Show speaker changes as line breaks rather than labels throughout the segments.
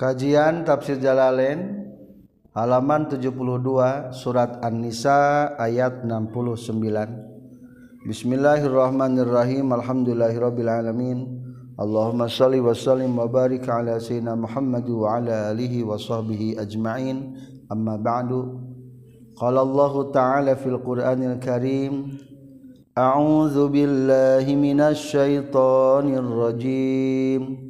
Kajian tafsir Jalalain halaman 72 surat An-Nisa ayat 69. Bismillahirrahmanirrahim. Alhamdulillahirabbil alamin. Allahumma shalli wa sallim wa barik ala sayyidina Muhammad wa ala alihi wa sahbihi ajma'in. Amma ba'du. Qala Allah Ta'ala fil Qur'anil Karim A'udzu billahi minasy syaithanir rajim.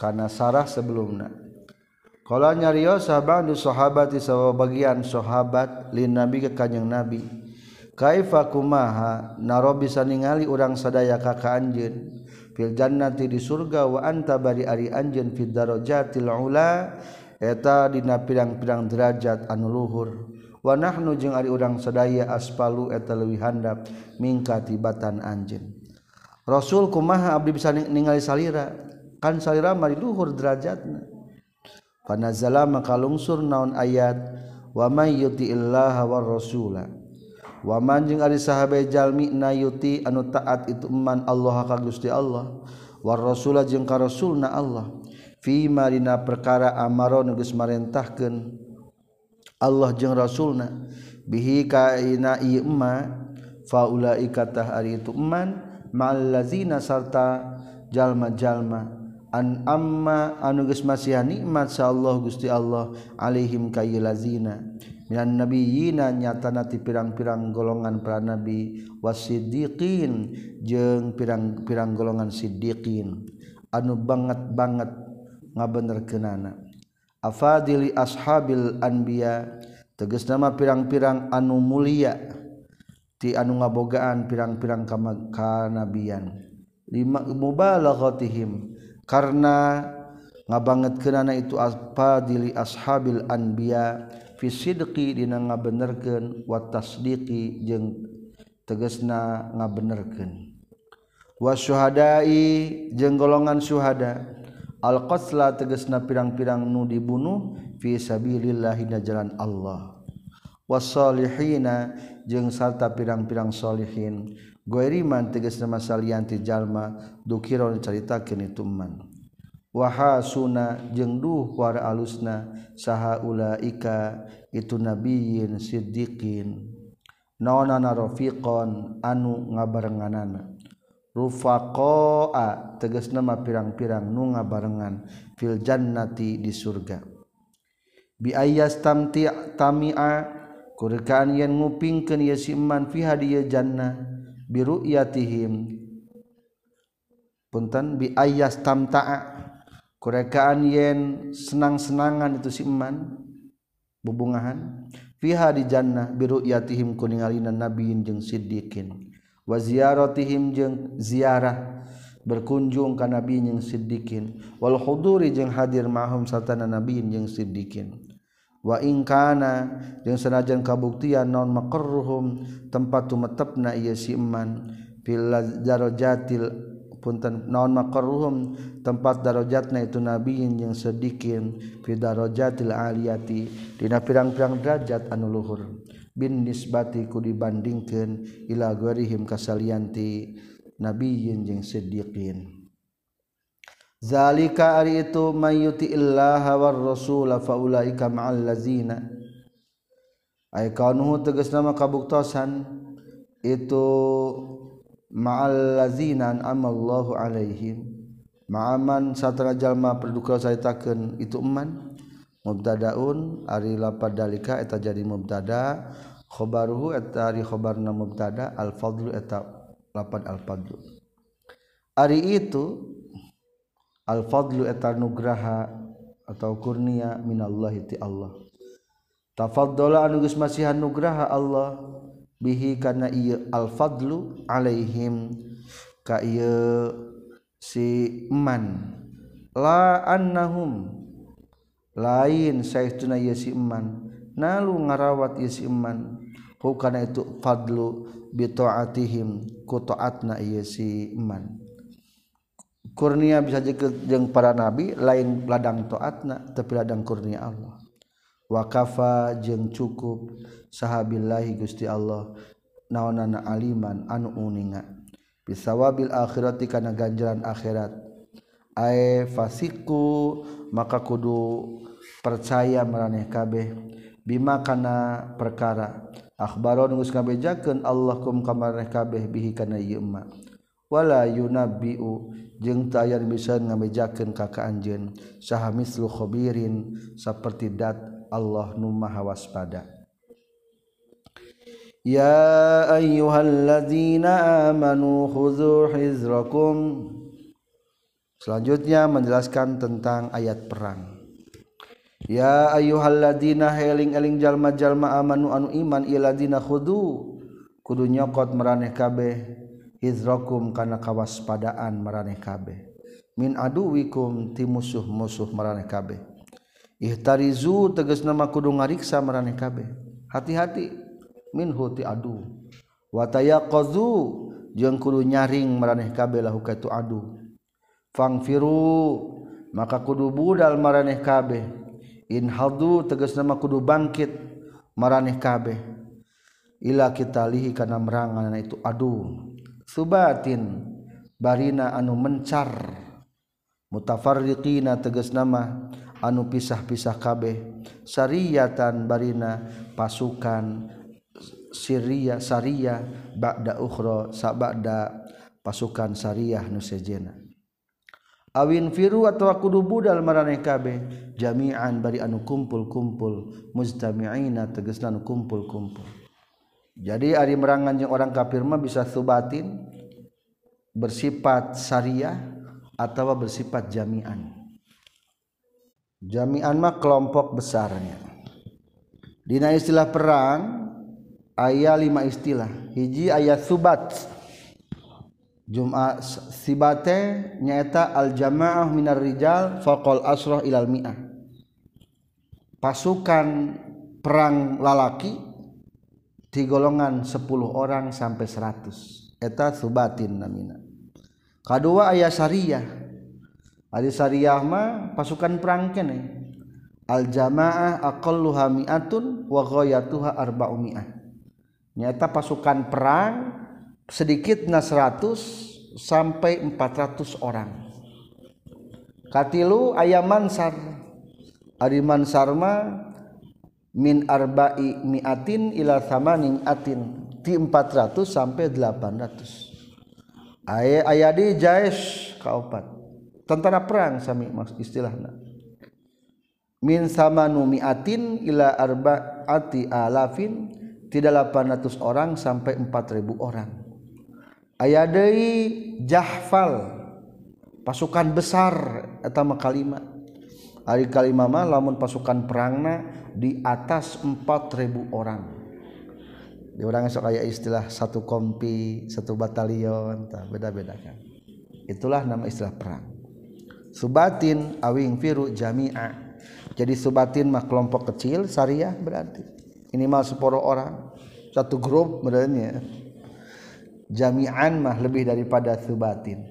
karena Sarah sebelumnya. Kalau nyariyo sahabat di sahabat di bagian sahabat lin nabi ke kanjeng nabi. Kaifa kumaha naro bisa ningali urang sadaya kakak ka anjeun. Fil jannati di surga wa anta bari ari anjeun fid darajatil ula eta dina pirang-pirang derajat anu luhur. Wa nahnu jeung ari urang sadaya aspalu eta leuwih handap mingka tibatan anjeun. Rasul kumaha abdi bisa ningali salira? kan salira mari luhur derajatna. Panazala maka lungsur naon ayat wa may yuti illaha war rasula. Wa man jeung ari sahabe jalmi na yuti anu taat itu man Allah ka Gusti Allah. War rasula jeung ka rasulna Allah. Fi marina perkara amaro geus marentahkeun. Allah jeung rasulna. Bihi kaina ieu emma faulaika tah ari itu man ma'al lazina sarta jalma-jalma. an amma anuges masih nikmat sa Allah Gusti Allah alaihim kayu lazina minan nabiyina nyatana ti pirang-pirang golongan para nabi wasidiqin jeung pirang-pirang golongan siddiqin. Anu banget banget ngabenerkeunana afadili ashabil anbiya tegas nama pirang-pirang anu mulia ti anu ngabogaan pirang-pirang kanabian lima mubalaghatihim karena ngabanget kenana itu apa dili ashabil anbiya fisidqi dina ngabenerkeun wa tasdiqi jeung tegesna ngabenerkeun. Wa syuhadai jeung golongan syuhada al qatla tegesna pirang-pirang nu dibunuh fi sabilillah dina jalan Allah. Wasolihina jeung sarta pirang-pirang solihin Gueriman teges nama salianti jalma dukiron caritakeun itu man wahasuna jeung duh kuara alusna saha ulaika itu nabiyin siddiqin. Naonana rafiqon anu ngabarenganana. Rufaqaa tegas nama pirang-pirang nu ngabarengan fil jannati di surga. Bi ayas tamti tamia kurikaan yen ngupingkeun ye si iman fi hadiah jannah. Biru yatihim punten bi ayas tamta'a kurekaan yen senang-senangan itu si iman bubungahan. Fiha di jannah biru yatihim kuningalinan nabiin jeung siddiqin. Wa ziyaratihim jeung ziarah berkunjung ka nabi jeung siddiqin. Wal huduri jeung hadir mahum satana nabiin jeung siddiqin wa ingkana yang senajan kabuktian non makerruhum tempat tumetepna si siman fil darajatil punten non makerruhum tempat darajatna itu nabiin yang sedikin fi darajatil aliyati dina pirang-pirang derajat anu luhur. Bin nisbati ku dibandingkeun ila gharihim kasalianti nabiin jeung sedikin zalika ari itu mayyuti illaha war rasula fa ulaika ma'al lazina. Ay kaunuhu tegas nama kabuktosan itu ma'al lazina amallahu alaihim. Ma'aman satara jalma perduka saitakeun itu eman. Mubtadaun ari lapad dalika eta jadi mubtada. Khobaruhu eta ari khobarna mubtada. Al fadlu eta lapad al fadlu ari itu al-fadlu eta nugraha atau kurnia minallahi ti Allah. Tafaddala anu geus masihan nugraha Allah bihi kana ieu al-fadlu alaihim ka ieu si man la annahum lain saestuna ieu si man nalu ngarawat ieu si man hukana itu fadlu bito'atihim kuto'atna ku si man kurnia bisa jeket jeung para nabi lain ladang toatna tapi ladang kurnia Allah. Wakafa jeung cukup sahabillahi Gusti Allah naonana aliman anu uninga. Bisawabil akhirati kana ganjaran akhirat. Ae fasiku maka kudu percaya maraneh kabeh. Bima kana perkara. Akhbaron geus ngabejakeun Allah kum ka maraneh kabeh bihi kana ieu wala yunabbiu jeung tayan bisa ngamejakeun ka anjeun. Saha mislu khabirin saperti dat Allah nu maha waspada. Ya ayyuhalladzina amanu khudzu hizrakum. Selanjutnya menjelaskan tentang ayat perang. Ya ayyuhalladzina heling-eling jalma-jalma amanu anu iman iladina khudu. Kudu nyokot meraneh kabeh. izrakum kana kawaspadaan maraneh kabeh min aduwikum ti musuh-musuh maraneh kabeh ihtarizu tegas nama kudu ngariksa maraneh kabeh hati-hati. Minhu ti adu. Wataya tayaqazu jeung kudu nyaring maraneh kabeh lahu ka adu. Fangfiru maka kudu budal maraneh kabeh in hadu tegas nama kudu bangkit maraneh kabeh ila kita lihi kana merangan itu adu. subatin barina anu mencar. Mutafarriqina tegas nama anu pisah-pisah kabeh. Sariyatan barina pasukan Syria Syria ba'da ukhra sabada pasukan syariah nu sejena. Awin firu atau kudu budal maraneh kabeh jami'an bari anu kumpul-kumpul mujtami'ina tegasna anu kumpul-kumpul. Jadi ari merangan jeung orang kafir mah bisa subatin bersifat syariah atau bersifat jami'an. Jami'an mah kelompok besarnya. Dina istilah perang ayat lima istilah. Hiji ayat subat. Jumat sibate nyaeta al jamaah minar rijal faqal asrah ilal mi'ah. Pasukan perang lalaki di golongan 10 orang sampai 100 eta subatin namina. Kedua ayah syariah ari syariah mah pasukan perang kene. Al jamaah aqalluha mi'atun wa ghayatuha arba'umi'ah nyata pasukan perang sedikitna 100 sampai 400 orang. Katilu ayah mansar. Ari mansar mah min arba'i mi'atin ila thamanin atin. Ti 400 sampai 800 aya aya di jaish kaopat. Tentara perang sami istilahna min samanu mi'atin ila arba'ati alafin. Tidak 800 orang sampai 4000 orang. Aya deui jahfal pasukan besar eta mah kalimat ari kalimat mah lamun pasukan perangna di atas 4000 orang. Di orang sok aya istilah satu kompi satu batalion beda-beda kan. Itulah nama istilah perang. Subatin awing firu jami'a. Jadi subatin mah kelompok kecil syariah berarti. Minimal sepuluh orang satu grup modelnya jami'an mah lebih daripada subatin.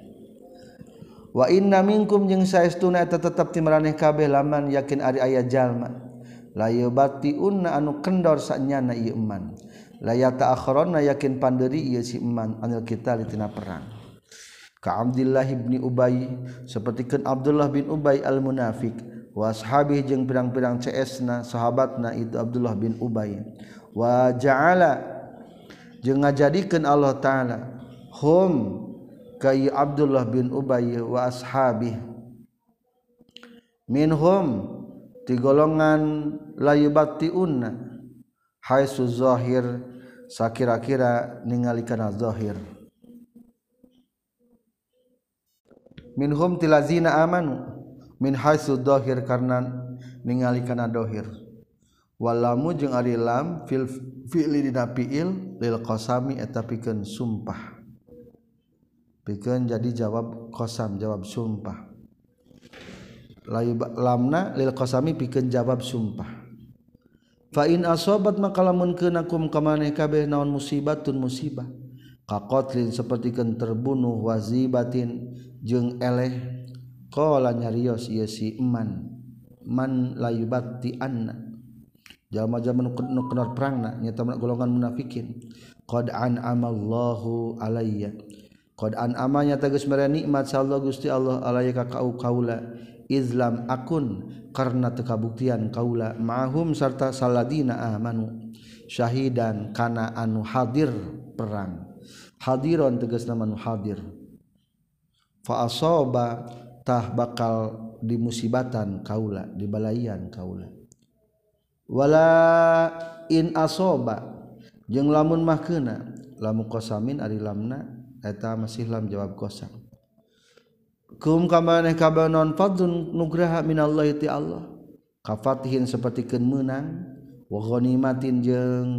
Wa inna minkum jeung saestuna eta tetep ti maraneh kabeh laman yakin ari aya jalma layo batti unna anu kendor sanyana ieu iman layata akhirona yakin panderi ieu si iman anil kita litina perang. Ka Abdullah ibni Ubay sapertikeun Abdullah bin Ubay al munafik wa ashabi jeung pirang-pirang CS-na sahabatna itu Abdullah bin Ubay. Wa ja'ala jeung ngajadikeun Allah taala hum kai Abdullah bin Ubay wa ashabi minhum ti golongan layubatiunna haitsu zahir sakira-kira ningali kana zahir. Minhum tilazina amanu. Min haitsu dhahir karena ningali kana dhahir walamu jeung ari lam fil fi'li dina lil qasami eta pikeun sumpah. Pikeun jadi jawab qasam jawab sumpah lamna lil qasami pikeun jawab sumpah. Fa in asobat maka lamun kenakum kamaneh kabeh naon musibatun musibah. Kakotlin sepertikeun terbunuh wazibatin jeung eleh. Qala nyarios ieu si eman. Man layubati anna jalma-jalma nu kenor perangna nyata golongan munafikin. Qad amallahu alayya. Qad amanya tegas mere nikmat Allah Gusti Allah alayya ka kau kaula izlam akun karena tekabuktian kaula ma'hum serta saladina amanu. Syahidan kana anu hadir perang. Hadiron tegas nama anu hadir. Fa asoba tah bakal dimusibatan kaula dibalaian kaula. Wala in asoba jeung lamun mah keuna lamun qasamin ari lamna eta masih lam jawab qasam kum kamaneh kabanon fadlun nugraha minallahi ti Allah. Kafatihin sapertikeun menang wa ghanimatin jeung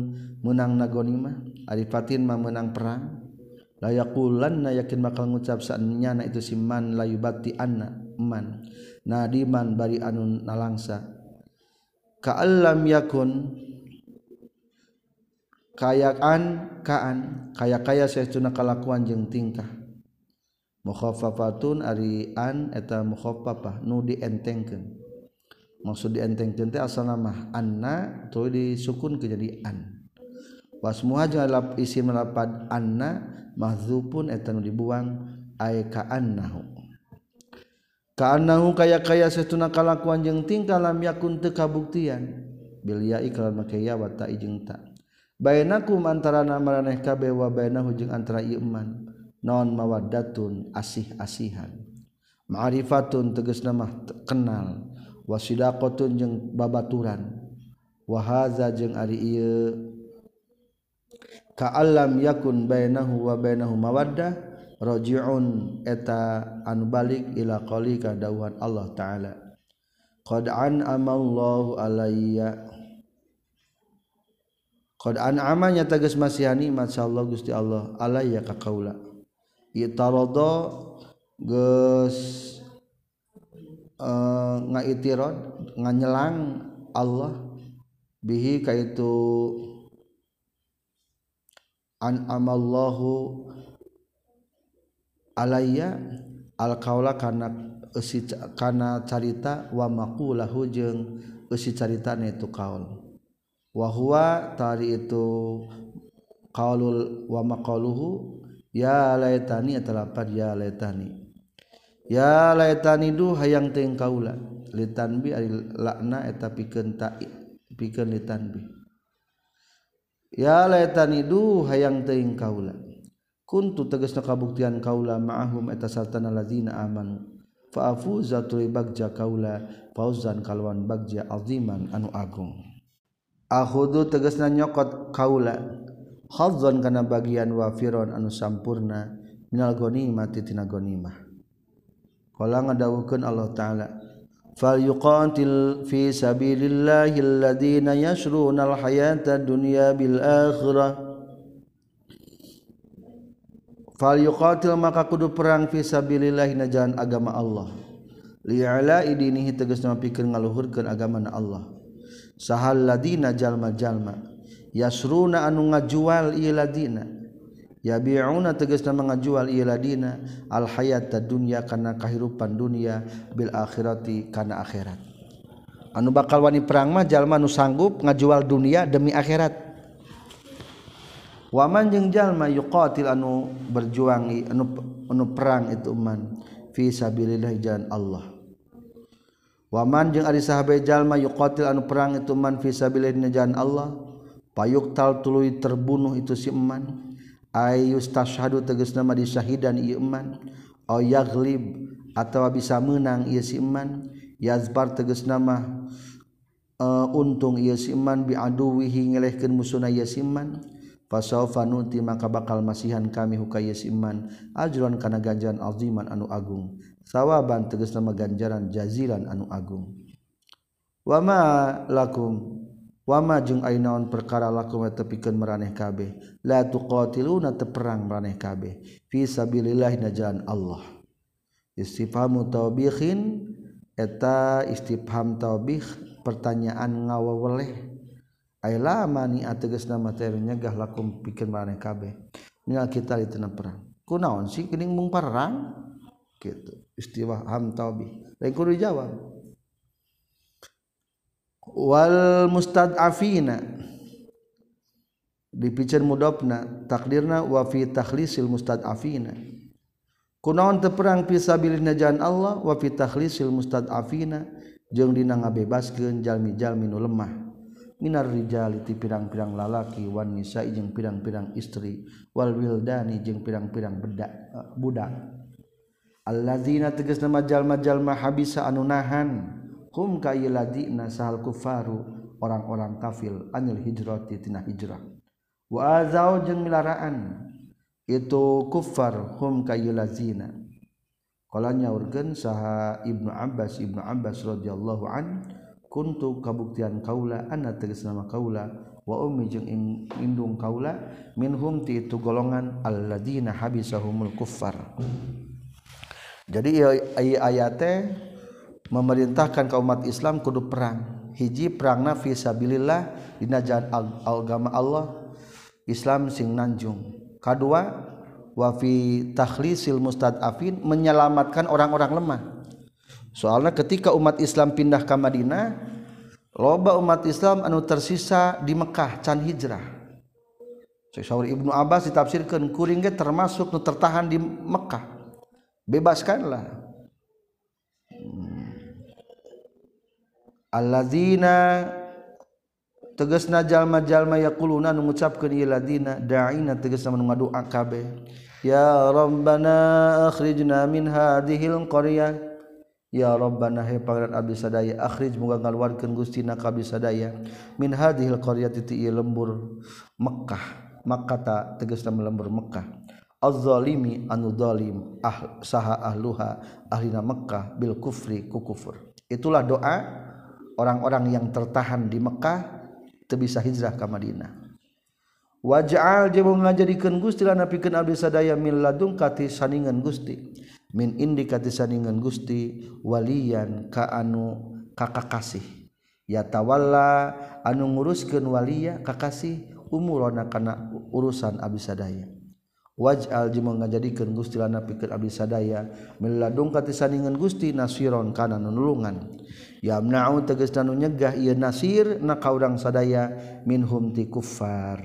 meunang na ghanimah. Ari fatin mah meunang perang. La yaqulanna yakin bakal ngucap saenyana itu si man la yubati anna man. Nadiman bari anun nalangsa. Ka'allam yakun kayakan kaan kaya-kaya saestuna kalakuan jeung tingkah. mukhofafatun Arian eta mukhafafah nu dientengkeun. Maksud dientengkeun teh asal mah anna tuluy disukun ke jadi an. Wasmuha jeung isim lapad anna mahdzupun eta nu dibuang ay ka annahu. Ka annahu kaya kaya satuna kalakuan jeung tingkah lam yakun teu kabuktian. Bil ya'i kalawan make ya wa ta jeung ta. Bainakum antara maraneh kabeh wa bainahu jeung antara ieu iman non mawadatun asih-asihan. Ma'rifatun tegas nama kenal. Wasidaqatun jeung babaturan. Wahaza jeung ari ieu. Ka'allam yakun bainahu wa bainahu mawaddah raji'un eta anu balik ila qalika dawuhan Allah taala. Qad an'amallahu alayya. Qad an'ama nya tegas masihani masyaallah Gusti Allah alayya ka kaula itarodo geus eh, uh, ngaitirad nganyelang Allah. Bihi kaitu an amallahu alayya al kaula kana eusi kana carita wa maqulahu jeung eusi caritana itu kaul. Wa huwa tari itu qaulul wa maqaluhu ya laitani atalapan ya laitani. Ya laitani du hayang teuing kaula litanbi ari lakna eta pikeun ta pikeun litanbi ya laitani du hayang teuing kaula kuntu tegasna kabuktian kaula ma'ahum eta sartana ladzina amanu. Fa afuza tuluy bagja kaula fauzan kalawan bagja aziman anu agung. Ahudu tegasna nyokot kaula Halzon kana bagian wafiron anu sampurna minal gonima titina gonimah Kala ngadawukeun Allah taala fal yuqatil fi sabilillahi alladziina yashruna al-hayata dunya bil akhirah fal yuqatil maka kudu perang fi sabilillahi na jalan agama Allah. Li'ala idinihi tegas nama pikeun ngaluhurkeun agama Allah. Sahal ladina jalma-jalma. Yasruna anu ngajual iladina ya biuna tegas nama ngajual iladina al hayat dunia karena kehidupan dunia bil akhirati karena akhirat. Anu bakal wani perang mah jalma nu sanggup ngajual dunia demi akhirat. Waman jeung jalma yuqatil anu berjuang anu anu perang itu man fi sabilillah jalan Allah. Waman jeung ari sahabat jalma yuqatil anu perang itu man fi sabilillah jalan Allah payuk tal tuluy terbunuh itu si eman. Ayus tasyhadu tegas nama disyahidan ieu eman. Au yaglib atau bisa menang ieu si eman. Yazbar tegas nama uh, untung ieu si eman. Bi aduwihi ngelehkeun musuna ieu si eman. Fasaufa nuti maka bakal masihan kami huka ieu si eman. Ajran kana ganjaran aziman anu agung. Sawaban tegas nama ganjaran jazilan anu agung. Wama lakum? wama jeung ay naon perkara lakum tepikeun meraneh kabeh. La tuqatiluna teperang meraneh kabeh. Fi sabilillah na jalan Allah. Istifhamu tawbihin eta istifham tawbih pertanyaan ngawaweleh ay lamani ateges nama materi nyegah lakum pikeun maraneh kabeh. Minal kita di tena perang. Kunaon sih kening mung perang gitu istifham tawbih. Lain kudu jawab wal mustadafina. Dipicen mudopna takdirna wa fi takhlisil mustadafina. Kunaon teperang pisabilillah jalan Allah wa fi takhlisil mustadafina jeung dina ngabebaskeun jalmi-jalmi nu lemah. Minar rijali ti pirang-pirang lalaki wan nisa jeung pirang-pirang istri wal wildani jeung pirang-pirang bedak budak. Alladzina tegasna majal-jalma habisa anu nahan. hum kayiladina sahal kufaru orang-orang kafil anil hijrati tina hijrah. Wa azau jeung milaraan itu kufar hum kayulazina qala nyaurkeun saha Ibnu Abbas Ibnu Abbas radhiyallahu an kuntu kabuktian kaula anna tegas nama kaula wa ummi jeung indung kaula minhum ti itu golongan alladzina habisahumul kuffar. Jadi ayat teh memerintahkan kaum umat Islam kudu perang. Hiji perang nafi sabilillah dina agama Allah Islam sing nanjung. Kedua wa fi takhlisil mustadafin menyelamatkan orang-orang lemah. Soalnya ketika umat Islam pindah ke Madinah loba umat Islam anu tersisa di Mekah can hijrah. Syekh Ibnu Abbas ditafsirkan kuring termasuk nu tertahan di Mekah. Bebaskanlah alladzina tegasna jalma-jalma yaquluna nu ngucapkeun ieu ladina da'ina tegasna nu ngadua kabeh ya rabbana akhrijna min hadhil qaryah ya rabbana he pangeran abdi sadaya akhrij muga ngaluarkeun gustina ka abdi sadaya. Min hadhil qaryati ti ieu lembur Mekkah. Makkah tegasna lembur Mekkah. Az-zalimi anu zalim ah saha ahluha ahlina Mekkah bil kufri ku kufur. Itulah doa orang-orang yang tertahan di Mekkah bisa hijrah ke Madinah. Wajal je ngajadikan Gusti napikan Ab sadaya min ladung kati saningan Gusti. Min indi kati saningan Gusti walian ka anu kakak kasih ya tawalla anu nguruskeun walia kakasih umurona kana urusan abis sadaya. Waj'al jeung ngajadikeun Gusti lana pikeun abdi sadaya min ladung kati saningan Gusti nasiron kana nulungan yamna'u tegasna nu nyegah ieu nasir na ka sadaya minhum ti kuffar.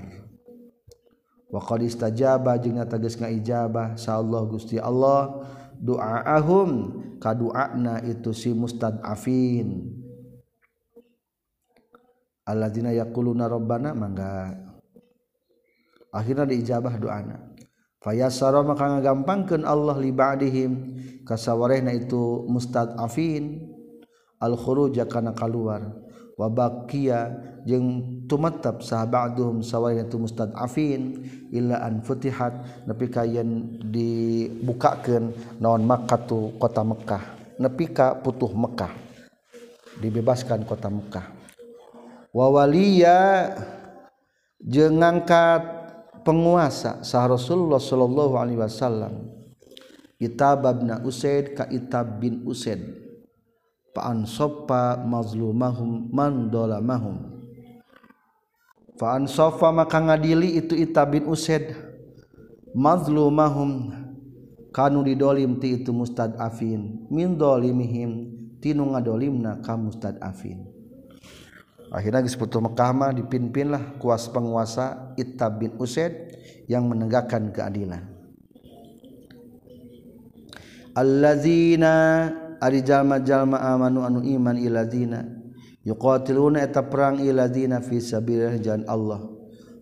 Wa qad istajaba jeung tegas ngaijabah sa Allah Gusti Allah doaahum kaduana itu si mustadafin. Alladzina yaquluna rabbana mangga. Akhirna diijabah doana fayasara maka ngagampangkeun Allah li ba'dihim. Kasawarehna itu mustadafin. Al-khuruja kana keluar wa baqiya jeung tumatab sahabatum sawaya tu mustadafin. Illa an futihat. Nepi ka yen dibukakeun naon Makkah tu kota Mekah nepi ka putuh Mekah dibebaskan kota Mekah wa waliya jeung ngangkat penguasa sah Rasulullah sallallahu alaihi wasallam Itab bin Usaid ka Itab bin Usaid. Fa'an soppa mazlumahum man dolamahum fa'an sofa maka ngadili itu Ita bin Used mazlumahum kanu didolim ti itu mustadafin min dolimihim tinu ngadolimna ka mustadafin akhirnya disekutu Mekah mah dipimpinlah kuas penguasa Ittab bin Usaid yang menegakkan keadilan. Allazina ari jalma-jalma amanu anu iman ilazina yuqatiluna eta perang ilazina fi sabilillah jalan Allah.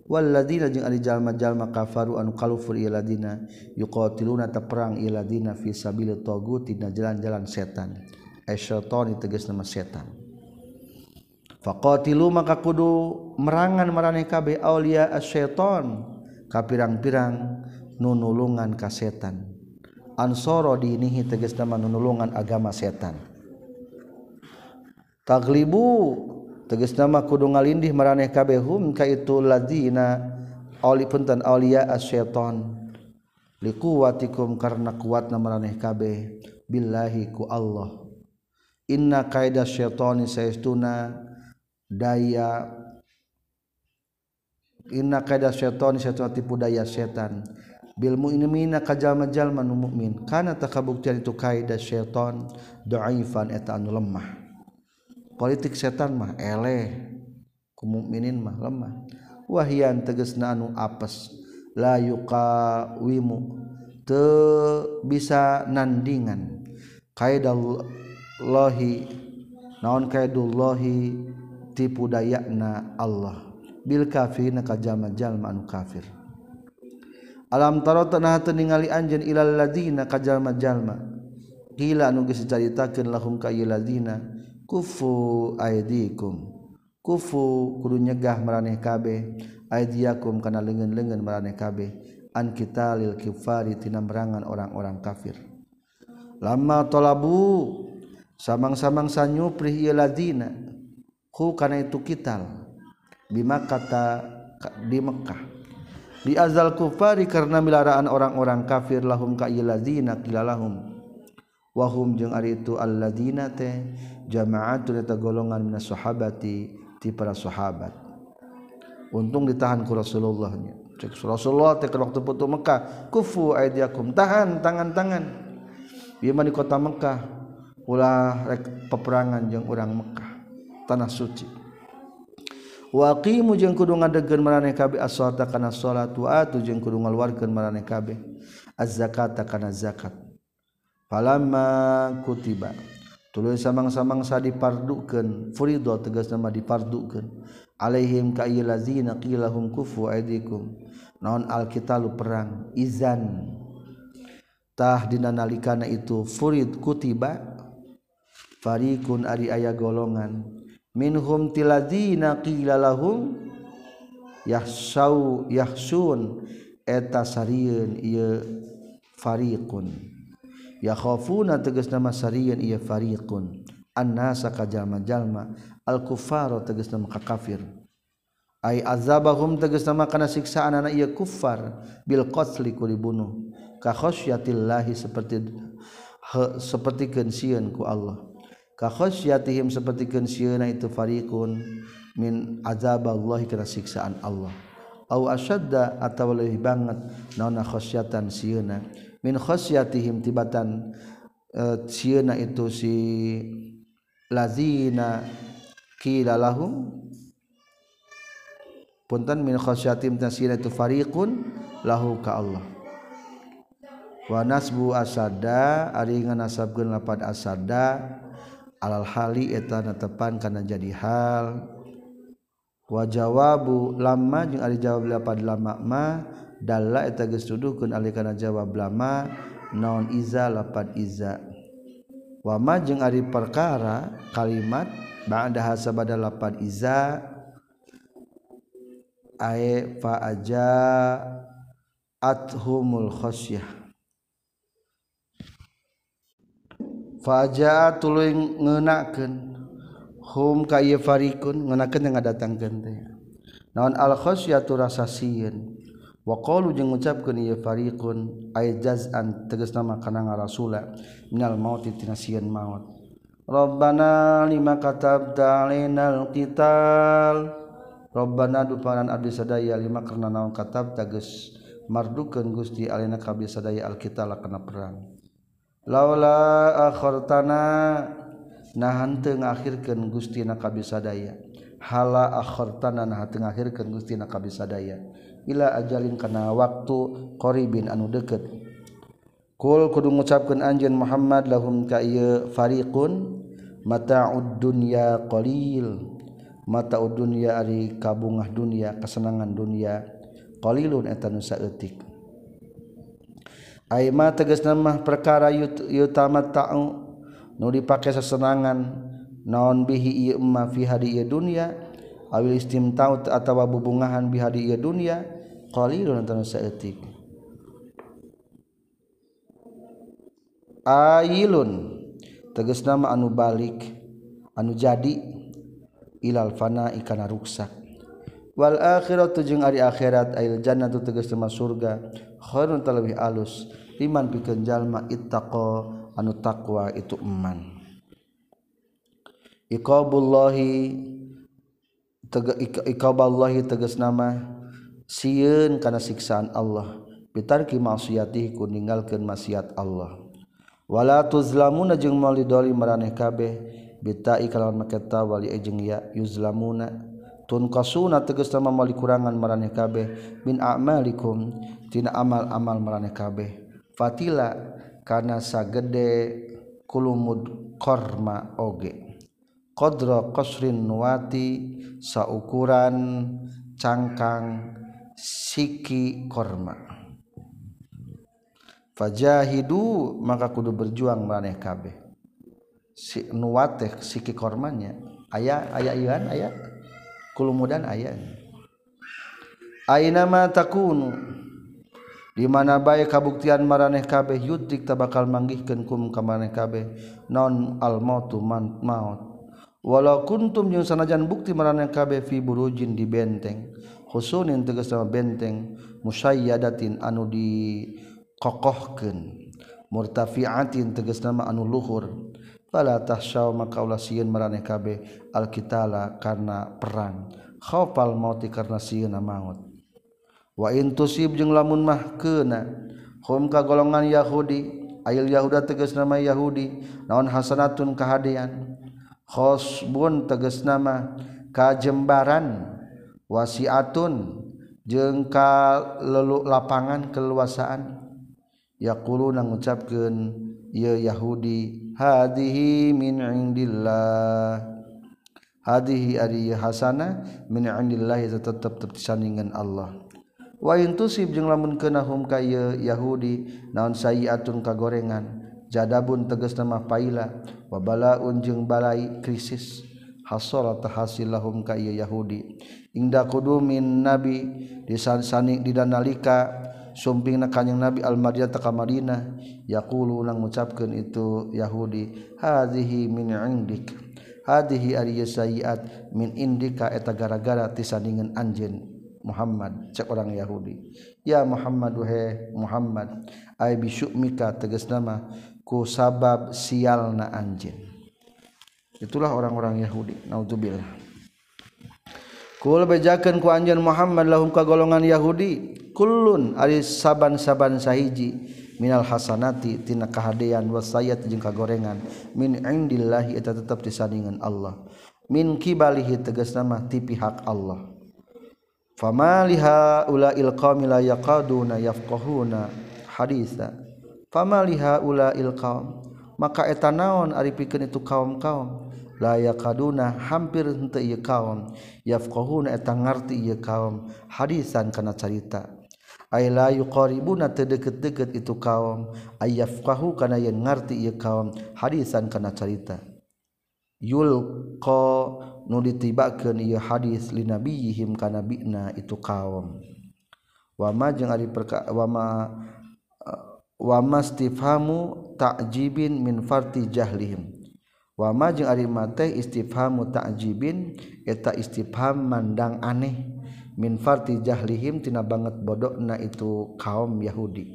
Walladzina jeung ari jalma-jalma kafaru anu kalufur ilazina yuqatiluna eta perang ilazina fi sabilillah tagut dina jalan-jalan setan. Asyaiton tegas nama setan. faqatilu maka kudu merangan marane kabe aulia asyaiton ka pirang-pirang nunulungan ka setan. Ansoro diinihi tegas nama nunulungan agama setan. Taglibu tegas nama kudu ngalindih maraneh kabehum ka itu ladina auli punten aulia asyaiton. Likuwatikum karena kuat maraneh kabeh billahi ku Allah. Inna kaidah syaitoni saistuna daya. Inna kaida syaitan syaitan tipu daya setan bil mu'minina kajalma-jalma nu mukmin kana takabuktian itu kaida syaitan dhaifan eta anu lemah. Politik setan mah eleh ku mukminin mah lemah. Wahyan tegasna anu apes la yuqawimu te bisa nandingan. Kaidallah naon kaidullahi? Tipu dayana Allah. Bil kafir ka jalma-jalma anu kafir. Alam taro tanah ningali anjeun ilal ladina ka jalma-jalma. Gila anu geus dicaritakeun lahum ka ladina. Kufu aidikum kufu kudu nyegah maraneh kabeh. Aidiakum kana leungeun-leungeun maraneh kabeh. An kita lil kifari tina merangan orang-orang kafir. Lama tolabu samang-samang sanyu pri ladina hu kana itu kital. Bima kata di Mekah. Di azal kufari karena milaraan orang-orang kafir lahum ka ladina kilalahum wahum jeung ari itu alladina teh jama'atun eta golongan minas sahabati ti para sahabat. Untung ditahan ku Rasulullah nya cek Rasulullah teh waktu putu Mekah kufu aidiakum tahan tangan-tangan. Ieu di kota Mekah ulah rek peperangan jeung orang Mekah tanah suci. Waqimu jeung kudu ngadegkeun maraneh kabeh as-sholata kana sholat wa atu jeung kudu ngaluarkeun maraneh kabeh az-zakata kana zakat. Falamma kutiba tuluy samang-samang sa dipardukeun furido tegas nama dipardukeun. Alaihim ka ayyallazina qila hum kufu aydikum naon alqitalu perang? Izan. Tah dina nalikana itu furid kutiba fariqun ari aya golongan. minhum tiladina qila lahum yahsau yahsun eta sarieun ieu fariqun. Yakhafuna tegas nama sarieun ieu fariqun. Annasa ka jalma-jalma al kufaro tegas nama ka kafir ay azabahum tegas nama kana siksaan anak ieu kufar. Bil qatli ku dibunuh. Ka khasyatillahi seperti seperti kensieun ku Allah. Khosyatihim seperti kensiuna itu farikun min azab Allah kena siksaan Allah. Au asyadda atau lebih banget naona khosyatan siuna min khosyatihim tibatan uh, siuna itu si lazina kila lahum. Punten min khosyatihim tasina itu farikun lahu ka Allah. Wa nasbu asada ari nganasabkeun lapad asada alal hali eta netepan karena jadi hal. Wa jawabu lama jeung ari jawab lapad lama ma dalla eta geus tuduhkeun ari kana jawab lama naon iza lapad iza. Wa ma jeung ari perkara kalimat ba'da hasabada lapad iza ae fa aja athumul khosyah faja tuluy ngeunakeun hum ka ieu farikun ngeunakeun yang ngadatangkeun teh. Naon al khasyatu rasa sieun wa qalu jeung ngucapkeun ieu fariqun ay jaz'an tegasna kana ngarasula minal maut tina sieun maut. Rabbana lima katabta alainal qital. Rabbana dupanan abdi sadaya lima karena naon katab tages mardukeun Gusti alina kabeh sadaya alkitab kana perang. laula akhortana nahan teu ngakhirkeun Gusti na kabisadaya hala akhortana nah teu ngakhirkeun Gusti na kabisadaya ila ajalin kana waktu qaribin anu deukeut kul kudu ngucapkeun anjeun Muhammad lahum ka ieu fariqun mataud dunya qalil. Mataud dunya ari kabungah dunya kesenangan dunya qalilun eta nu saeutik. Aima tegas nama perkara yutama ta'u. Nu dipakai sesenangan. Naon bihi ieu emma fi hadi ieu dunya awil istimtau atawa bubungahan bi hadi ieu dunya qalilun antara saeutik ailun. Tegas nama anu balik. Anu jadi. Ilal fana ikana ruksak. Wal akhiratu jeung ari akhirat. Ail jannatu tegas nama surga. Khairun talabih alus iman pikeun jalma ittaqo anu takwa itu iman iqabullahi tege iqaballahi tegas nama sieun kana siksaan Allah. Bitarki maksiatih ku ninggalkeun maksiat Allah. Wala tuzlamuna jeung moal didolim maraneh kabeh bitai kalawan make ta wali ejeng ya yuzlamuna. Tun kasuna tegas nama moal kurangan maraneh kabeh min a'malikum tina amal-amal maraneh kabeh. fatila karena sagede kulumud korma oge. Qadra qasrin nuwati saukuran cangkang siki korma. Fajahidu maka kudu berjuang maneh kabeh. Si nuwateh siki kormanya. Aya aya iwan aya. Kulumudan aya. Aina ma takunu. di mana baik kabuktian maraneh kabeh yutik tak bakal manggihkan kum kamaneh kabeh non al mautu man maut. Walau kuntum yang sanajan bukti maraneh kabeh fi burujin di benteng. Khusunin tegas sama benteng musayyadatin anu di kokohkeun murtafi'atin tegas nama anu luhur. Fala tahsyaw maka ulah sieun maraneh kabeh alkitala karena perang. Khaufal mauti karena sieunna maut. wain tusib jeung lamun mah kena hum ka golongan Yahudi ayil Yahuda tegas nama Yahudi naon hasanatun kahadian. Khosbun teges nama kajembaran wasiatun jeung ka leluk lapangan keluasaan yaqulu nang ngucapkeun ieu Yahudi hadhihi min indillah. Hadhihi ari hasana min indillah tetep tetep sandingan Allah. wain tusib jeung lamun kena hum ka Yahudi naon sayiatun kagorengan jadabun tegas nama paila wabala unjung balai krisis. Hasol hasil lahum ka Yahudi. Inda kudumin nabi disansanik didanalika sumping na kanyang nabi al-Madinah ta Madinah. Yaqulu nang ngucapkeun itu Yahudi hadhihi min indik. Hadhihi ari sayiat min indika eta gara-gara tisandingan anjeun. Muhammad. Cek orang Yahudi. Ya Muhammad he Muhammad ay bisyukmika tegas nama ku sabab sialna anjin itulah orang-orang Yahudi. Naudzubillah kul bejakeun ku anjeun Muhammad lahum ka golongan Yahudi. Kullun ari saban-saban sahiji minal hasanati tina kahadean wasayat jeung kagorengan. Min indillahi eta tetep disandingan Allah. Min kibalihi tegas nama ti pihak Allah. fama liha ula ilqami la yaqaduna yafqahuna haditha. Fama liha ula ilqam maka eta naon ari pikeun itu kaum-kaum? La yaqaduna hampir henteu ieu kaum. Yafqahuna eta ngarti ieu kaum. Hadisan kana carita. Ay la yuqaribuna teu deukeut-deukeut itu kaum. Ay yafqahu kana yen ngarti ieu kaum. Hadisan kana carita. Yulqa nu ditibakeun ieu hadis li nabiyihim ka nabina itu kaum. Wama jeung ari perka wama uh, wama istifhamu ta'jibin min farti jahlihim. Wama jeung ari mate istifhamu ta'jibin eta istifham mandang aneh. Min farti jahlihim tina banget bodohna itu kaum Yahudi.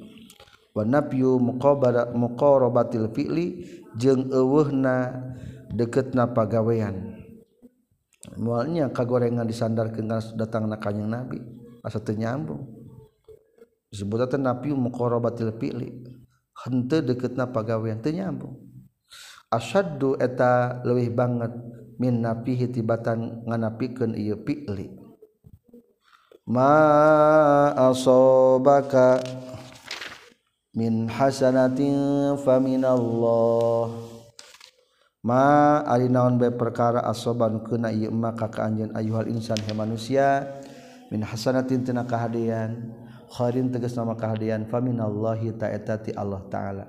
Wa nafyu muqabara muqarabatil fi'li jeung eueuhna deketna pagawean mualnya kagorengan disandar ke datang na kanyang nabi. Asa teu nyambung. Disebut teh nabi muqarabatil fi'li henteu deuketna pagawean teu nyambung. Asyaddu eta leuwih banget min nafihi tibatan nganapikeun ieu fi'li ma asobaka min hasanatin faminallah ma ari naon bae perkara asoban kena ieu mah ka kaanjeun ayuhal insan he manusia min hasanatin tina kahadian khairin tegas nama kahadean faminallahi ta'ala ti Allah taala.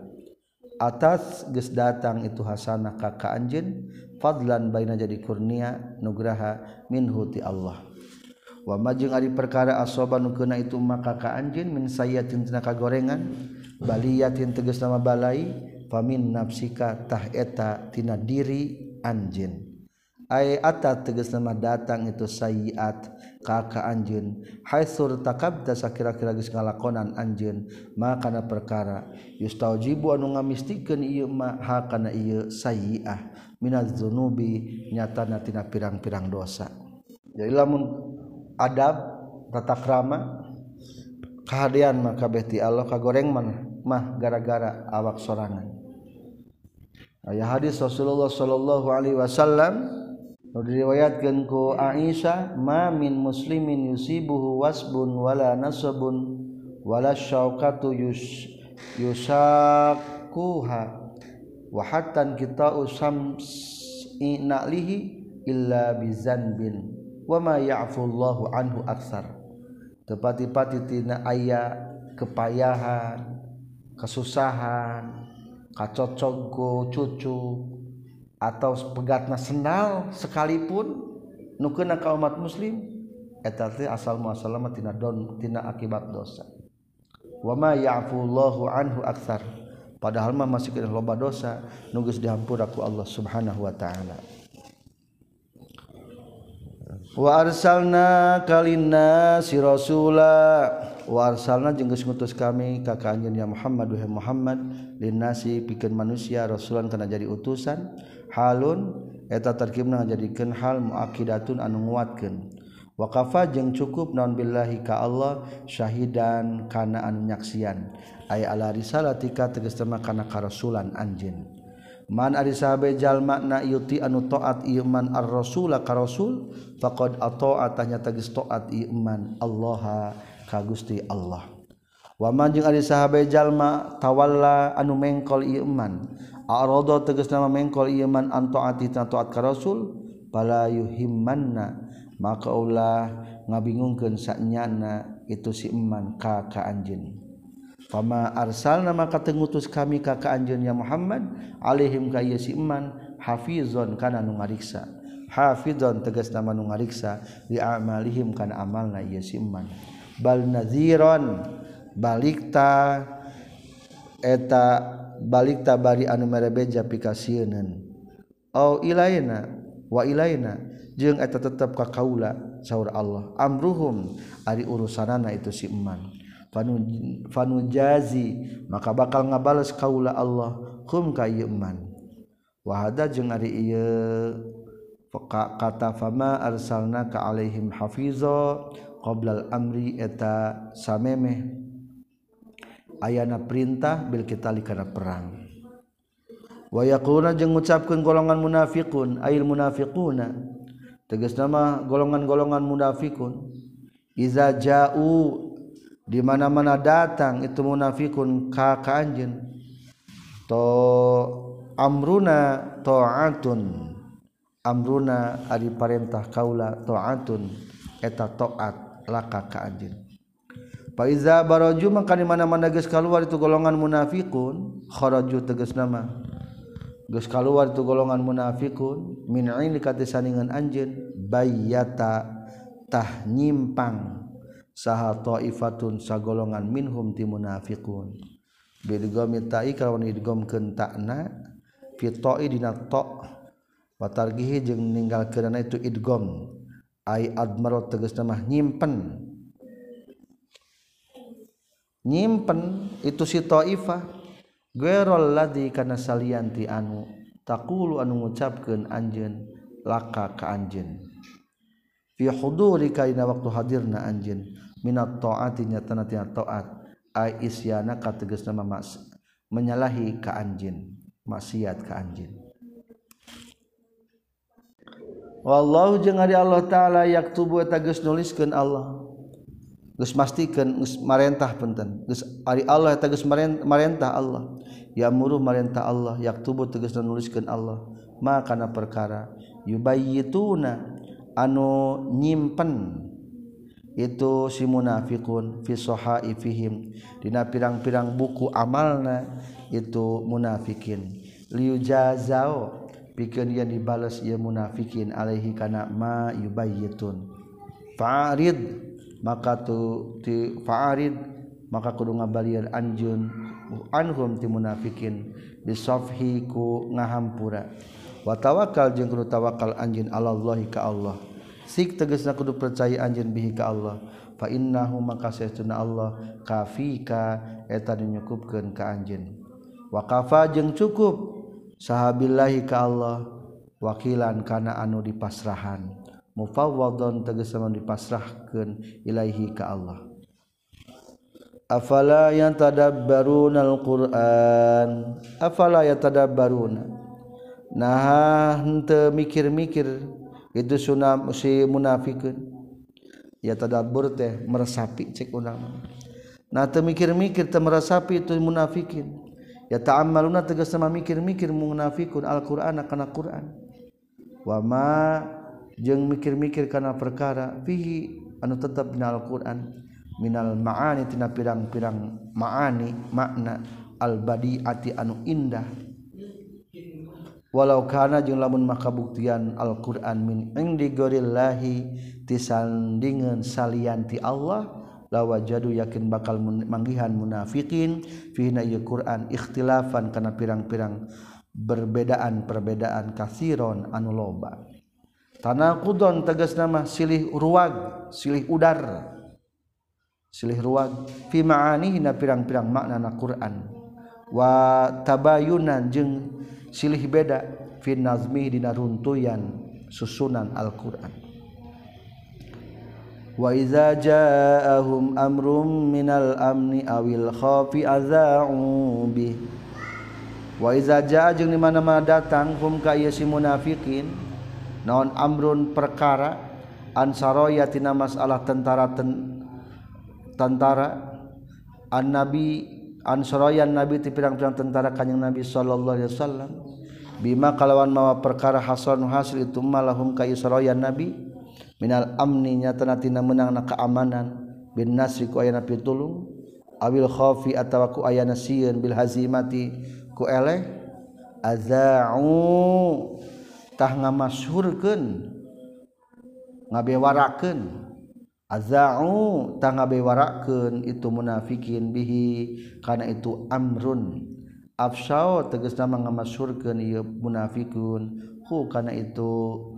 Atas geus datang itu hasanah ka kaanjeun fadlan baina jadi kurnia nugraha minhu ti Allah. Wa majeng ari perkara asoban kena itu mah ka kaanjeun min sayyatin tina kagorengan baliyatin tegas nama balai famin nafsikatah etatina diri anjin Ay ata teges nama datang itu sayiat kakak anjun Haitsur takabdasa kira-kira geus ngalakonan anjeun ma kana perkara. Yustaujibu anu ngamistikeun ieu ma ha kana ieu sayiah. Minaz dzunubi nyatana tina pirang-pirang dosa. Jadi lamun adab tata krama kahadean mah kabeh ti Allah kagoreng mah mah gara-gara awak sorangan. Ayah hadis Rasulullah Shallallahu Alaihi Wasallam diriwayatkan ku Aisyah ma min muslimin yusibuhu wasbun wala nasabun wala syaukatu yus yusakuha wa hatan kita usam inalihi illa bizanbin wa ma ya'fullahu anhu aksar tepati-pati tina ayah kepayahan kesusahan kacocokgo cucu atau pegatna sendal sekalipun nukena ka umat muslim eta teh asal muasalama tina don tina akibat dosa. Wa ma ya'fullahu anhu aktsar. Padahal mah masih kena loba dosa nu geus dihampura ku Allah Subhanahu wa taala. Wa arsalna kalina si rasula. Wa arsalna jeung geus ngutus kami ka kanjeun ya Muhammad wa Muhammad Linasi pikeun manusia Rasulan kana jadi utusan Halun eta terkimna jadikan hal muakidatun anu nguatkeun. Waqafa jeung cukup naon billahi ka Allah syahidan kana anu nyaksian. Aya ala risalatika tegas tema kana karasulan anjeun. Man ari sahabe jalma na yuti anu taat iman ar-rasula ka rasul faqad ata'a tanya tegas taat iman Allah ka Gusti Allah. waman jeung ari sahabe jalma tawalla anu mengkol ieu iman arodo tegas nama mengkol ieu man an taati taat ka rasul bala yuhimmanna maka ulah ngabingungkeun sanyana itu si iman ka ka anjeun Fama arsalna maka tengutus kami ka ka anjeunnya Muhammad alaihim ka ieu si iman hafizon kana nu ngariksa. Hafizon tegas nama nu ngariksa li amalihim kana amalna ieu si iman. Bal nadhiron balikta eta balikta bari anu merebeja pikasieunan au ilaina wa ilaina jeung eta tetep ka kaula saur Allah. Amruhum ari urusanana itu si iman fanu fanu jazi maka bakal ngabales kaula Allah. Hum ka ieu iman wa hada jeung ari ieu kata fama arsalna ka alaihim hafizo qoblal amri eta samemeh. ayana perintah bil kita karena perang. Wayakuna yaquluna jeung ngucapkeun golongan munafiqun ail munafiquna. Tegas nama golongan-golongan munafikun. Iza ja'u di mana-mana datang itu munafikun ka ka anjeun. To amruna ta'atun amruna ari parentah kaula ta'atun eta taat laka ka anjeun. Faiza baraju maka di mana-mana geus keluar itu golongan munafikun, kharaju tegas nama. Geus keluar itu golongan munafikun min aini kata saningan anjeun bayyata tah nyimpang saha taifatun sagolongan minhum ti munafikun. Bidgami ta'i kalawan idgamkeun ta'na fi ta'i dina ta' wa targihi jeung ninggalkeun itu idgam ai admaro tegas nama nyimpen nyimpen itu si Thaifah guerol ladi kana salianti anu taqulu anu ngucapkeun anjeun laka ka anjeun. Fi hudurika dina waktu hadirna anjeun minat taati nyatana tina taat ai isyana ka tegasna maks menyalahi ka anjeun maksiat ka anjeun. Wallahu jeung ari Allah taala yaktubu eta geus nuliskeun Allah. geus mastikeun geus marentah punten. Geus ari Allah eta geus marentah Allah. Ya muruh marentah Allah yaktubu tegas nuliskeun Allah. Ma kana perkara? Yubayyituna anu nyimpen. Itu si munafikun fi sahaifihim. Dina pirang-pirang buku amalna itu munafikin. Liujazao bikin yang dibales ia munafikin alaihi kana ma yubayyitun. Fa'rid maka tu ti fa'arid maka kudu ngabalian anjun anhum ti munafikin bisafhi ku ngahampura. Wa tawakkal jeung kudu tawakal anjun alallahi ka Allah. Sik tegasna kudu percaya anjun bihi ka Allah. Fa innahu maka saytuna Allah kafika eta nyukupkeun ka anjun wa kafa jeung cukup sahabillahi ka Allah wakilan kana anu dipasrahan. mufawwadon tegas lamun dipasrahkeun ilaihi ka Allah. Afala yatadabbaruna alquran? Afala yatadabbaruna nah henteu mikir-mikir itu sunam si munafikun. Ya tadabbur teh meresapi cek ulama. Nah teu mikir-mikir teu meresapi itu munafikin ya ta'ammaluna tegas sama mikir-mikir munafikun alquran kana quran. Wa ma jeung mikir-mikir kana perkara fihi anu tetap dina Al-Qur'an minal ma'ani tina pirang-pirang ma'ani makna al-badi'ati anu indah. Walau kana jeung lamun makabuktian Al-Qur'an min indi gorillahi tisandingan salianti Allah lawajadu yakin bakal manggihan munafikin fina ieu Qur'an ikhtilafan kana pirang-pirang berbedaan perbedaan kasiron anu loba. Tanaqudon tegas nama silih ruwag silih udar. Silih ruwag. Fi ma'anihi na pirang-pirang makna na Quran. Wa tabayunan jeung silih beda fi nazmi dina runtuyan susunan Al-Qur'an. Wa iza ja'ahum amrum minal amni awil khafi aza'u bi wa iza ja'a jeung di mana-mana datang hum ka si munafikin naon amrun perkara? Ansaroyatina masalah tentara ten, tentara? An nabi ansaroyan nabi ti pirang-pirang tentara kanjeng nabi sallallahu alaihi wasallam. Bima kalawan mawa perkara hasan hasil itu malahum ka isroyan nabi. Minal amni nyatana tina menang na keamanan. Bin nasri ku ayana pitulung. Awil khafi atawa ku ayana sieun bil hazimati ku eleh. Azau. tah ngamasyhurkeun ngabewarakeun. Azau tah ngabewarakeun itu munafikin bihi kana itu amrun. Afsau tegasna ngamasyhurkeun ieu munafikun. Hu kana itu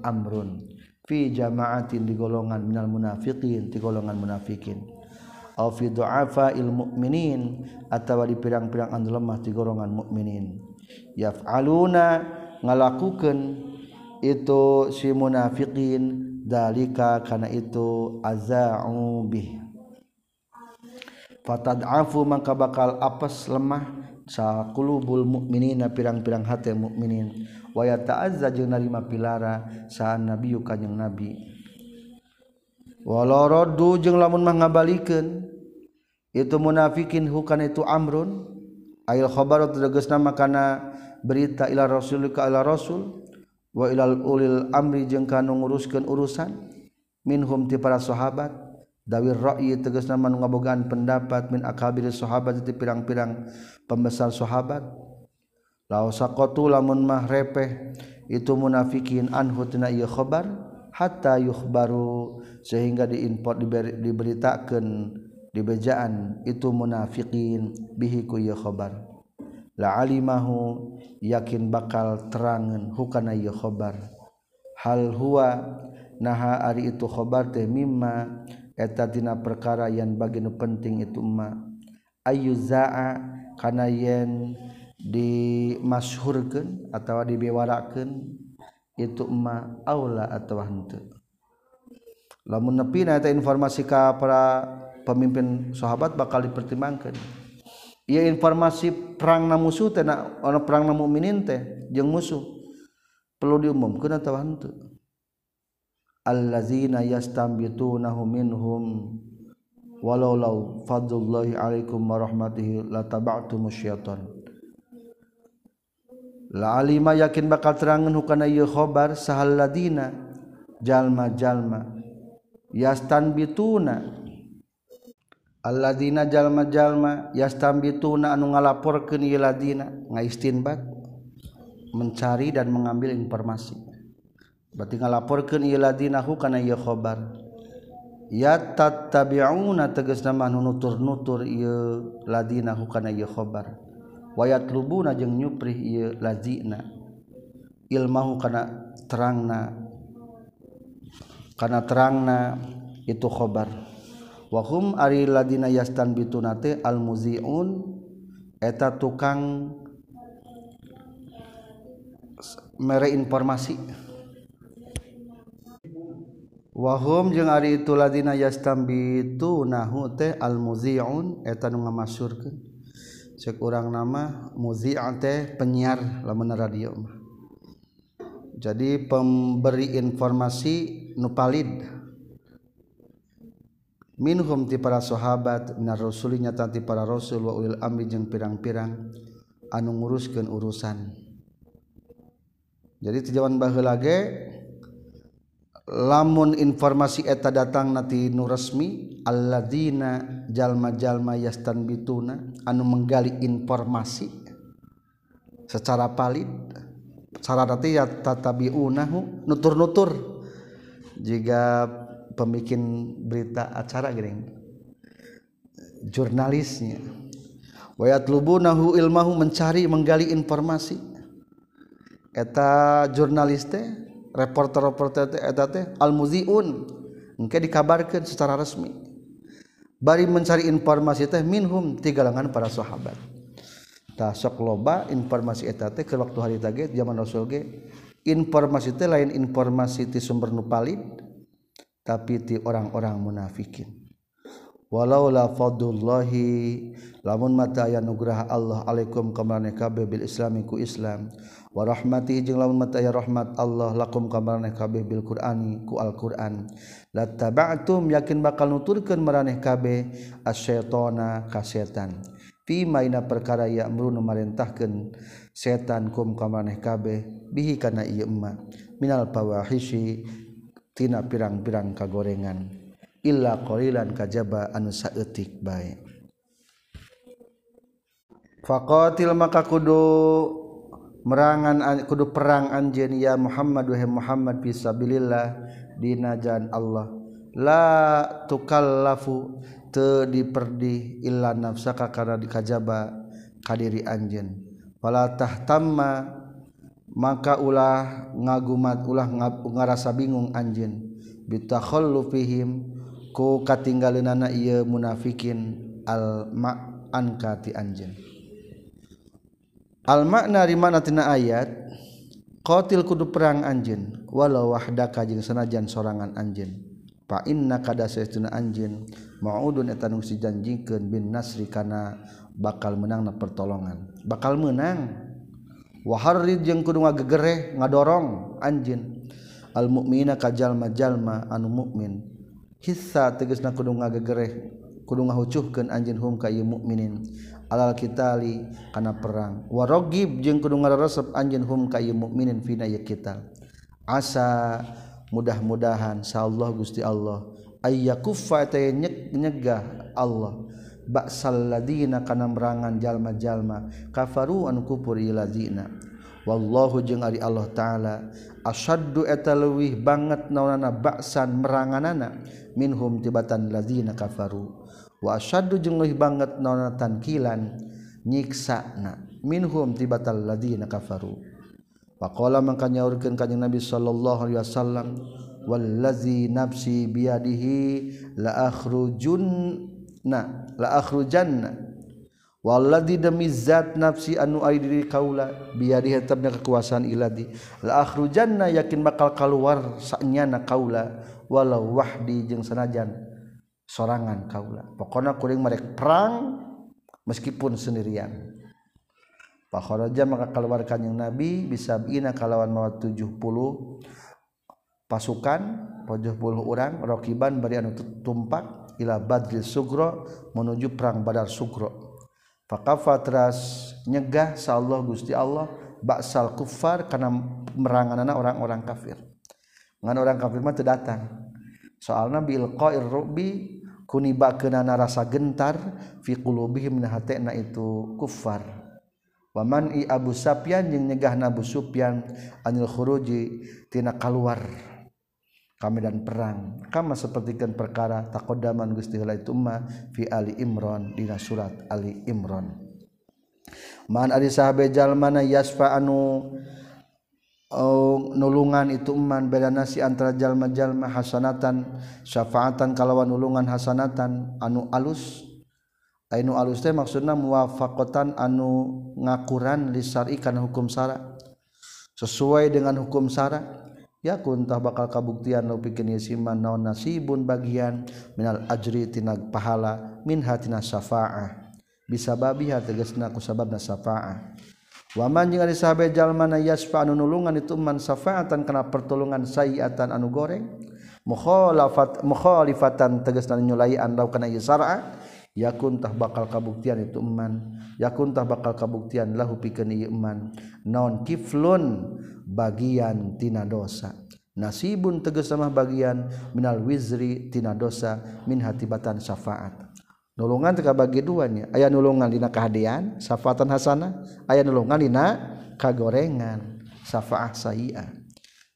amrun. Fi jama'atin di golongan minal munafikin di golongan munafikin. Aw fi du'afa il mu'minin atawa di pirang-pirang anu lemah di golongan mukminin yaf'aluna ngalakukeun itu si munafiqin dalika kana itu aza'u bih. Fatad'afu maka bakal apes lemah sa qulubul mukminina pirang-pirang hati mukminin waya ta'azza jeung narima pilara saan nabi kanjing nabi. Walau raddu jeung lamun mah ngabalikeun itu munafikin hukana itu amrun. Ayil khabar tegasna makana berita ila rasul ka ila rasul wa ilal ulil amri jeung kanu nguruskeun urusan. Minhum ti para sahabat dawir ra'yi tegasna manu ngabogaan pendapat min akabir sahabat ti pirang-pirang pembesar sahabat. Law saqatu lamun mah repeh itu munafikin anhu tina ieu khabar hatta yukhbaru sehingga diinfo diberi, diberitakeun dibejaan itu munafikin bihi ku ieu khabar. la'alimahu yakin bakal terangan hukana ieu khabar hal huwa naha ari itu khabar teh mimma eta tina perkara yang bagi nu penting itu ma ayuzaa kana yen dimasyhurkeun atawa dibewarakeun itu ma aula atawa henteu lamun nepina eta informasi ka para pemimpin sahabat bakal dipertimbangkan ia informasi perang na musuh teh na ana perang na mukminin teh jeung musuh. Perlu diumumkeun atawa henteu allazina yastambitunahu minhum walau law fadlullahi alaikum warahmatihi lataba'tum syaitan. La alima yakin bakal terangan hukana ieu khabar sahal jalma-jalma. Yastanbituna Alladina jalma-jalma yastambi tuna anu ngalaporkeun ieu ladina ngaistinbat mencari dan mengambil informasi. Berarti ngalaporkeun ieu ladina hu kana ieu khobar. Ya tattabi'una tegasna mah nutur-nutur ieu ladina hu kana ieu khobar. Wayat lubuna jeung nyuprih ieu lazina. Ilmahu kana terangna. Kana terangna itu khobar. wahum ari ladina yastan bitunate al muziun eta tukang mere informasi. Wahum jeung ari itu ladina yastan bitunahu teh al muziun eta nu ngamasyurkeun. Cek urang nama muzi'an teh penyiar lamun radio mah. Jadi pemberi informasi nu valid minhum ti para sahabat minar rasulinya tanti para rasul wa ulil amri jeung pirang-pirang anu nguruskeun urusan. Jadi tujuan baheula ge lamun informasi eta datang nanti nu resmi alladzina jalma-jalma yastanbituna anu menggali informasi secara valid cara nanti ya tatabiunahu nutur-nutur. Jika pembikin berita acara gering jurnalisnya. Wayat lubunahu ilmahu mencari menggali informasi. Eta jurnalis teh reporter-reporter teh eta teh al muziun engke dikabarkan secara resmi. Bari mencari informasi teh minhum tiga lengan para sahabat. Tah sok loba informasi eta teh ke waktu hari tage zaman rasul ge. Informasi teh lain informasi ti sumber nu palid tapi ti orang-orang munafikin. Walau la fadlullahi lamun mata aya nugrah Allah alaikum kamarane kabeh bil islami ku islam. Wa rahmati jeung lamun mata aya rahmat Allah lakum kamarane kabeh bil qur'ani ku alquran. La taba'tum yakin bakal nuturkeun maraneh kabeh asyaitana ka setan. Fi maina perkara ya amru nu marintahkeun setan kum kamarane kabeh bihi kana ieu emma. Minal fawahishi tina pirang-pirang kagorengan. Illa qalilan kajaba anu saeutik bae. Faqatil maka kudu merangan kudu perang anjeun ya Muhammad wa Muhammad fi sabilillah dina jalan Allah. La tukallafu teu diperdi illa nafsaka kana dikajaba kadiri anjeun. Wala tahtamma maka ulah ngagumat ulah ngarasa bingung anjin bitakhallufihim ku katinggaleunana ieu munafikin. Al ma'an kati anjin al makna di mana tina ayat? Qatil kudu perang anjin walau wahdaka jeung sanajan sorangan anjin fa inna kada saestuna anjin maudun eta nu sijanjikeun bin nasri kana bakal menangna pertolongan. Bakal menang. waharrid jeung kudu ngagegereh ngadorong anjin al mukmina kajal majalma anu mukmin hissa tegasna kudu ngagegereh kudu ngahucuhkeun anjin hum ka ieu mukminin alal kitali kana perang. Warogib jeung kudu ngararesep anjin hum ka ieu mukminin fina ieu kital asa mudah-mudahan sa Allah Gusti Allah ayyakuffa tayyak nyegah Allah. baksalladina kana merangan jalma-jalma kafaru anu kufur lazina wallahu jeung ari Allah taala asyaddu eta leuwih banget naonana baksan meranganana minhum tibatan lazina kafaru. Wa asyaddu jeung leuwih banget naonana tankilan nyiksana minhum tibatal ladina kafaru. Pakola maka nyaurkan kanyang Nabi Sallallahu Alaihi Wasallam Wallazi nafsi biadihi la akhrujunna. larujanna wala di demi zat nafsi anu diri kaula biar dihitabnya kekuasaan iladi larujanna yakin bakal keluar saknyana kaula walau wahdi jeung sanajan sorangan kaula. Pokona kuring mereka perang meskipun sendirian. Pak Kharaja maka keluarkan yang Nabi bisa bina kalawan mawat 70 pasukan pojoh puluh orang rokiban bari anu tumpak ila badri sugro menuju perang badar sugro. Fakafa teras nyegah sa Allah gusti Allah baksal kufar karena meranganana orang-orang kafir. Ngan orang kafir mah datang. Soalna bil qair rubi kuniba kenana rasa gentar fi qulubihim na itu kufar Waman i Abu Sapyan yang nyegah Nabu Supyan anil khuruji tina keluar kaluar dan perang. Kama sepertikan perkara takodaman Gusti itu mah fi Ali Imron dina surat Ali Imron man ari sahabat jalmana yasfa anu nulungan ituman beda nasi antara jalma-jallma Hasanatan syafaatan kalawan nulungan Hasanatan anu alus Ainu alus maksudnya muafakotan anu ngakuran lisar ikan hukum Sara. Sesuai dengan hukum Sara yakuntah bakal kabuktian lo bikin siman naon nasibun bagian minal ajri tinag pahala min hatina syafa'ah. Bisa babi tegesna ku sababna syafa'ah. Waman jeung ari sahabe jalma na yasfa anu nulungan itu man syafa'atan kana pertolongan sayiatan anu goreng mukhalafat mukhalifatan tegasna nyulai an law kana yasar'a yakun tah bakal kabuktian itu eman. Yakun tah bakal kabuktian lahu pikeun ieu eman. Naon? Kiflun bagian tina dosa. Nasibun tegas sama bagian minal wizri tina dosa min hatibatan syafaat. Nulungan teka bagi duanya. Aya nulungan dina kahadean syafaatan hasanah aya nulungan dina kagorengan syafaat sayyi'ah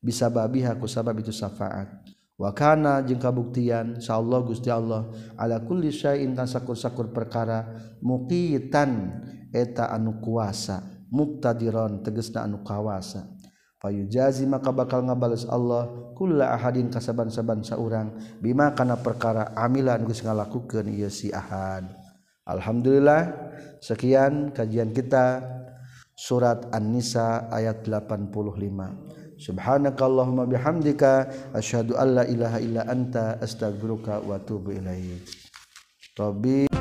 bisa babiha ku sabab itu syafaat. wakana jeung kabuktian insyaallah Gusti Allah ala kulli syai'in sakur-sakur perkara muqitan eta anu kuasa muktadiron tegasna anu kawasa. Payujazi maka bakal ngabales Allah kulla ahadin kasaban-saban saurang bima kana perkara amilan geus ngalakukeun ieu si ahad. Alhamdulillah sekian kajian kita surat an-nisa ayat 85 subhanakallahumma bihamdika asyhadu alla ilaha illa anta astaghfiruka wa atubu ilaik. Rabbi